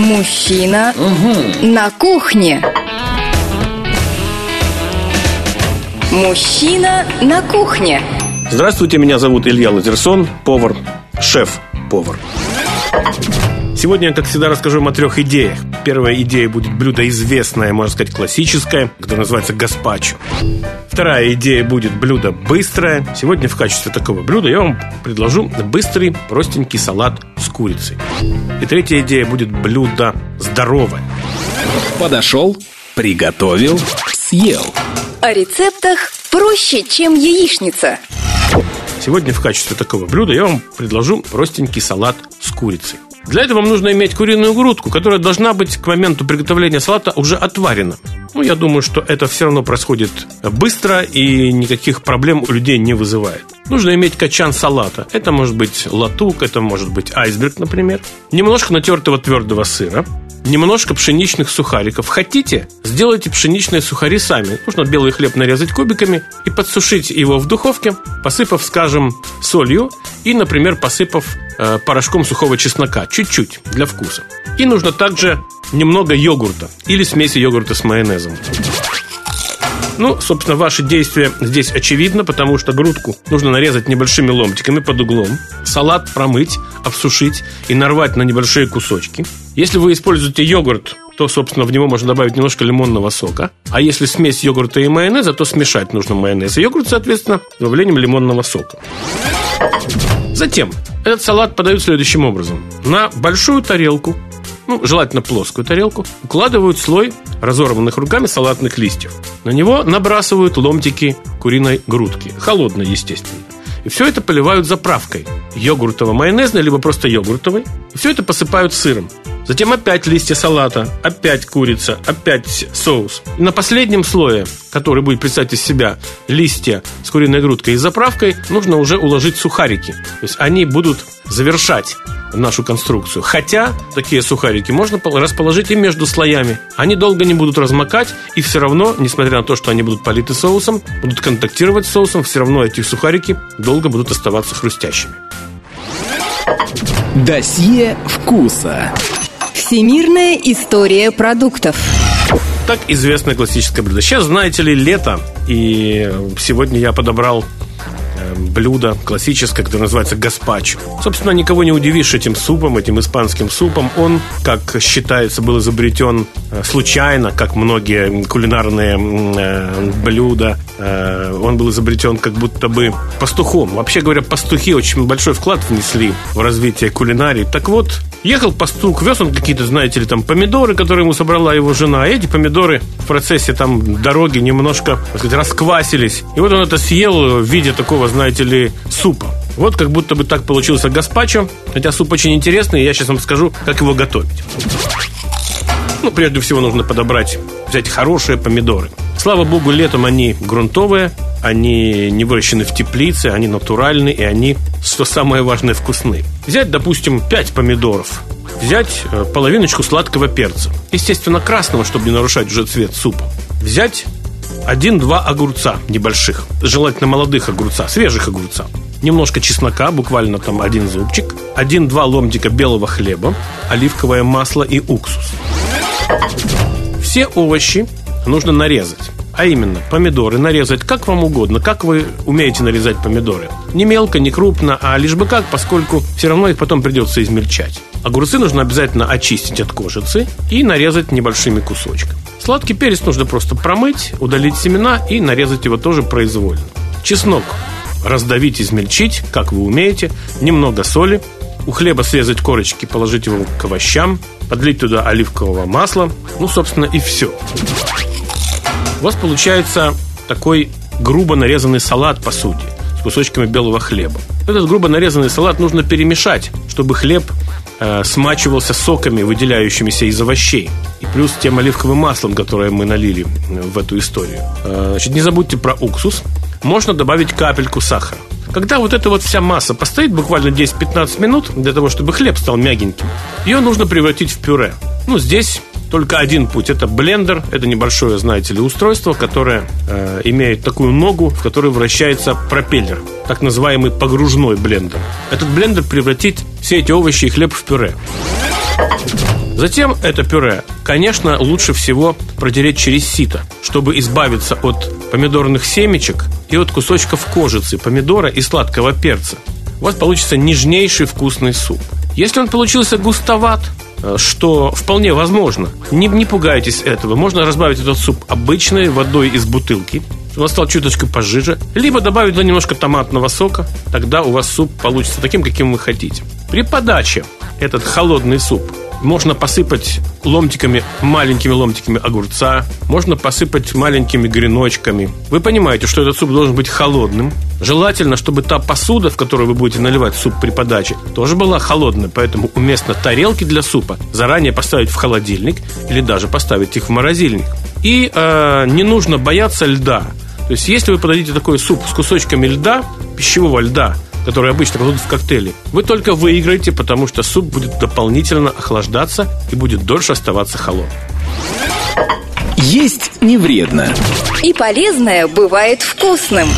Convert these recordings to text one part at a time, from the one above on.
Мужчина на кухне. Мужчина на кухне. Здравствуйте, меня зовут Илья Лазерсон, повар, шеф-повар. Сегодня я, как всегда, расскажу вам о трех идеях. Первая идея будет блюдо известное, можно сказать, классическое, которое называется гаспачо. Вторая идея будет блюдо быстрое. Сегодня в качестве такого блюда я вам предложу быстрый, простенький салат с курицей. И третья идея будет блюдо здоровое. Подошел, приготовил, съел. О рецептах проще, чем яичница. Сегодня в качестве такого блюда я вам предложу простенький салат с курицей. Для этого вам нужно иметь куриную грудку, которая должна быть к моменту приготовления салата уже отварена. Ну, я думаю, что это все равно происходит быстро и никаких проблем у людей не вызывает. Нужно иметь качан салата. Это может быть латук, это может быть айсберг, например. Немножко натертого твердого сыра, немножко пшеничных сухариков. Хотите, сделайте пшеничные сухари сами. Нужно белый хлеб нарезать кубиками и подсушить его в духовке, посыпав, скажем, солью и, например, посыпав э, порошком сухого чеснока, чуть-чуть для вкуса. И нужно также немного йогурта или смеси йогурта с майонезом. Ну, собственно, ваши действия здесь очевидно, потому что грудку нужно нарезать небольшими ломтиками под углом, салат промыть, обсушить и нарвать на небольшие кусочки. Если вы используете йогурт, то, собственно, в него можно добавить немножко лимонного сока. А если смесь йогурта и майонеза, то смешать нужно майонез и йогурт, соответственно, с добавлением лимонного сока. Затем этот салат подают следующим образом. На большую тарелку ну, желательно плоскую тарелку, укладывают слой разорванных руками салатных листьев. На него набрасывают ломтики куриной грудки, холодной, естественно. И все это поливают заправкой йогуртово-майонезной, либо просто йогуртовой. И все это посыпают сыром. Затем опять листья салата, опять курица, опять соус. И на последнем слое, который будет представлять из себя листья с куриной грудкой и заправкой, нужно уже уложить сухарики. То есть они будут завершать нашу конструкцию. Хотя такие сухарики можно расположить и между слоями. Они долго не будут размокать, и все равно, несмотря на то, что они будут политы соусом, будут контактировать с соусом, все равно эти сухарики долго будут оставаться хрустящими. Досье вкуса. Всемирная история продуктов. Так известное классическое блюдо. Сейчас, знаете ли, лето, и сегодня я подобрал блюдо классическое, которое называется гаспачо. Собственно, никого не удивишь этим супом, этим испанским супом. Он, как считается, был изобретен э, случайно, как многие кулинарные э, блюда. Э, он был изобретен как будто бы пастухом. Вообще говоря, пастухи очень большой вклад внесли в развитие кулинарии. Так вот, Ехал пастух, вез он какие-то, знаете ли, там помидоры, которые ему собрала его жена. И эти помидоры в процессе там дороги немножко, так сказать, расквасились. И вот он это съел в виде такого, знаете ли, супа. Вот как будто бы так получился гаспачо. Хотя суп очень интересный, и я сейчас вам скажу, как его готовить. Ну, прежде всего нужно подобрать, взять хорошие помидоры. Слава богу, летом они грунтовые, они не выращены в теплице, они натуральные, и они, что самое важное, вкусные. Взять, допустим, 5 помидоров, взять э, половиночку сладкого перца, естественно, красного, чтобы не нарушать уже цвет супа. Взять один-два огурца небольших, желательно молодых огурца, свежих огурца. Немножко чеснока, буквально там один зубчик, один-два ломтика белого хлеба, оливковое масло и уксус. Все овощи нужно нарезать. А именно, помидоры нарезать как вам угодно, как вы умеете нарезать помидоры. Не мелко, не крупно, а лишь бы как, поскольку все равно их потом придется измельчать. Огурцы нужно обязательно очистить от кожицы и нарезать небольшими кусочками. Сладкий перец нужно просто промыть, удалить семена и нарезать его тоже произвольно. Чеснок раздавить, измельчить, как вы умеете, немного соли, у хлеба срезать корочки, положить его к овощам, подлить туда оливкового масла, ну, собственно, и все. У вас получается такой грубо нарезанный салат, по сути, с кусочками белого хлеба. Этот грубо нарезанный салат нужно перемешать, чтобы хлеб э, смачивался соками, выделяющимися из овощей. И плюс тем оливковым маслом, которое мы налили в эту историю. Э, значит, не забудьте про уксус. Можно добавить капельку сахара. Когда вот эта вот вся масса постоит буквально 10-15 минут для того, чтобы хлеб стал мягеньким, ее нужно превратить в пюре. Ну, здесь только один путь. Это блендер, это небольшое, знаете ли, устройство, которое э, имеет такую ногу, в которой вращается пропеллер, так называемый погружной блендер. Этот блендер превратит все эти овощи и хлеб в пюре. Затем это пюре, конечно, лучше всего протереть через сито, чтобы избавиться от помидорных семечек и от кусочков кожицы помидора и сладкого перца. У вас получится нежнейший вкусный суп. Если он получился густоват, что вполне возможно, не, не пугайтесь этого. Можно разбавить этот суп обычной водой из бутылки, чтобы он стал чуточку пожиже, либо добавить туда немножко томатного сока, тогда у вас суп получится таким, каким вы хотите. При подаче этот холодный суп можно посыпать ломтиками, маленькими ломтиками огурца, можно посыпать маленькими греночками. Вы понимаете, что этот суп должен быть холодным. Желательно, чтобы та посуда, в которую вы будете наливать суп при подаче, тоже была холодной. Поэтому уместно тарелки для супа заранее поставить в холодильник или даже поставить их в морозильник. И э, не нужно бояться льда. То есть, если вы подадите такой суп с кусочками льда, пищевого льда, которые обычно кладут в коктейли, вы только выиграете, потому что суп будет дополнительно охлаждаться и будет дольше оставаться холодным. Есть не вредно. И полезное бывает вкусным.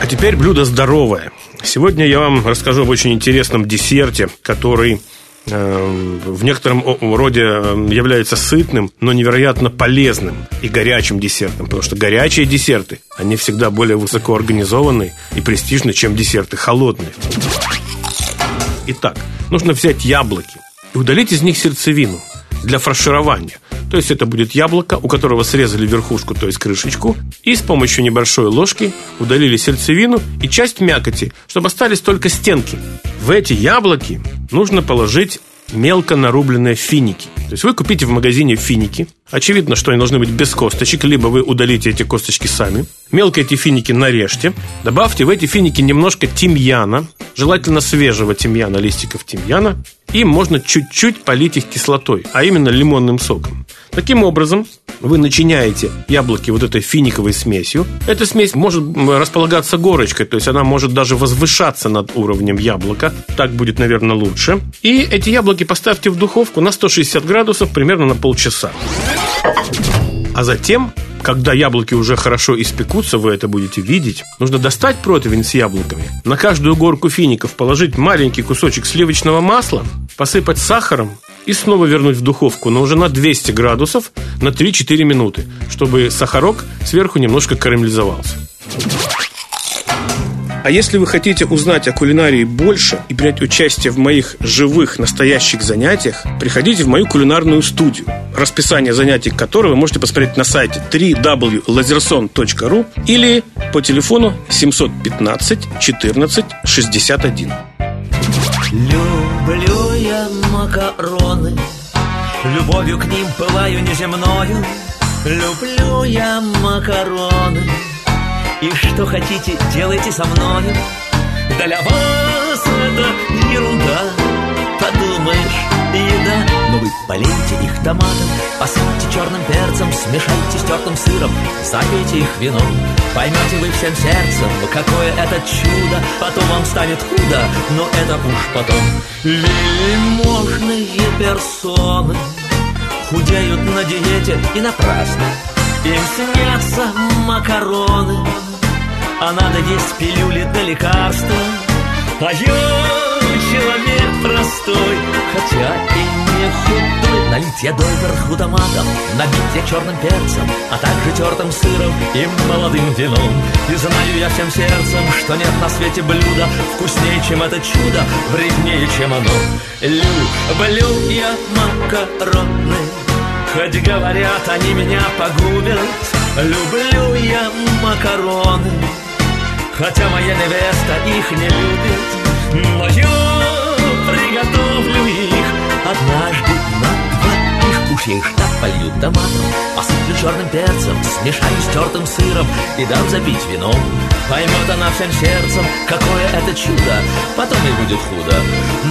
А теперь блюдо здоровое. Сегодня я вам расскажу об очень интересном десерте, который в некотором роде э, является сытным, но невероятно полезным и горячим десертом, потому что горячие десерты, они всегда более высоко организованы и престижны, чем десерты холодные. Итак, нужно взять яблоки и удалить из них сердцевину для фарширования. То есть это будет яблоко, у которого срезали верхушку, то есть крышечку, и с помощью небольшой ложки удалили сердцевину и часть мякоти, чтобы остались только стенки. В эти яблоки нужно положить мелко нарубленные финики. То есть вы купите в магазине финики. Очевидно, что они должны быть без косточек, либо вы удалите эти косточки сами. Мелко эти финики нарежьте. Добавьте в эти финики немножко тимьяна, желательно свежего тимьяна, листиков тимьяна. И можно чуть-чуть полить их кислотой, а именно лимонным соком. Таким образом, вы начиняете яблоки вот этой финиковой смесью. Эта смесь может располагаться горочкой, то есть она может даже возвышаться над уровнем яблока. Так будет, наверное, лучше. И эти яблоки поставьте в духовку на 160 градусов примерно на полчаса. А затем когда яблоки уже хорошо испекутся, вы это будете видеть, нужно достать противень с яблоками, на каждую горку фиников положить маленький кусочек сливочного масла, посыпать сахаром и снова вернуть в духовку, но уже на 200 градусов на 3-4 минуты, чтобы сахарок сверху немножко карамелизовался. А если вы хотите узнать о кулинарии больше и принять участие в моих живых, настоящих занятиях, приходите в мою кулинарную студию, расписание занятий которой вы можете посмотреть на сайте www.lazerson.ru или по телефону 715 14 61. Люблю я макароны, любовью к ним пылаю неземною. Люблю я макароны, и что хотите, делайте со мною. Для вас это ерунда. Подумаешь, вы полейте их томатом Посыпьте черным перцем Смешайте с тертым сыром Запейте их вином. Поймете вы всем сердцем Какое это чудо Потом вам станет худо Но это уж потом. Вельможные персоны Худеют на диете и напрасно. Им снятся макароны А надо есть пилюли для лекарства. А я человек простой Хотя и не худой Налить я доверху томатом Набить я черным перцем А также тертым сыром и молодым вином. И знаю я всем сердцем Что нет на свете блюда Вкуснее, чем это чудо Вреднее, чем оно. Люблю я макароны Хоть говорят, они меня погубят. Люблю я макароны Хотя моя невеста их не любит. Но я приготовлю их Однажды на двоих Уж я их так полью томатом Посыплю черным перцем Смешаю с тертым сыром И дам запить вином Поймет она всем сердцем Какое это чудо Потом и будет худо.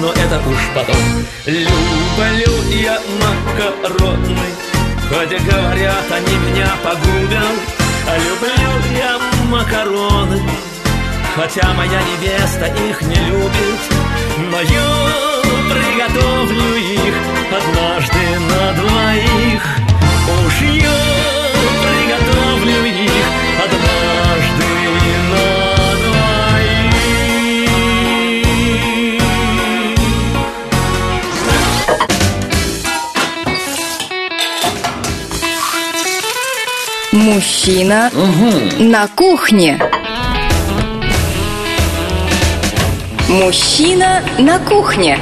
Но это уж потом. Люблю я макароны Хоть говорят, они меня погубят. Люблю я макароны Хотя моя невеста их не любит но приготовлю их однажды на двоих Уж я приготовлю их однажды на двоих Мужчина угу. на кухне. Мужчина на кухне.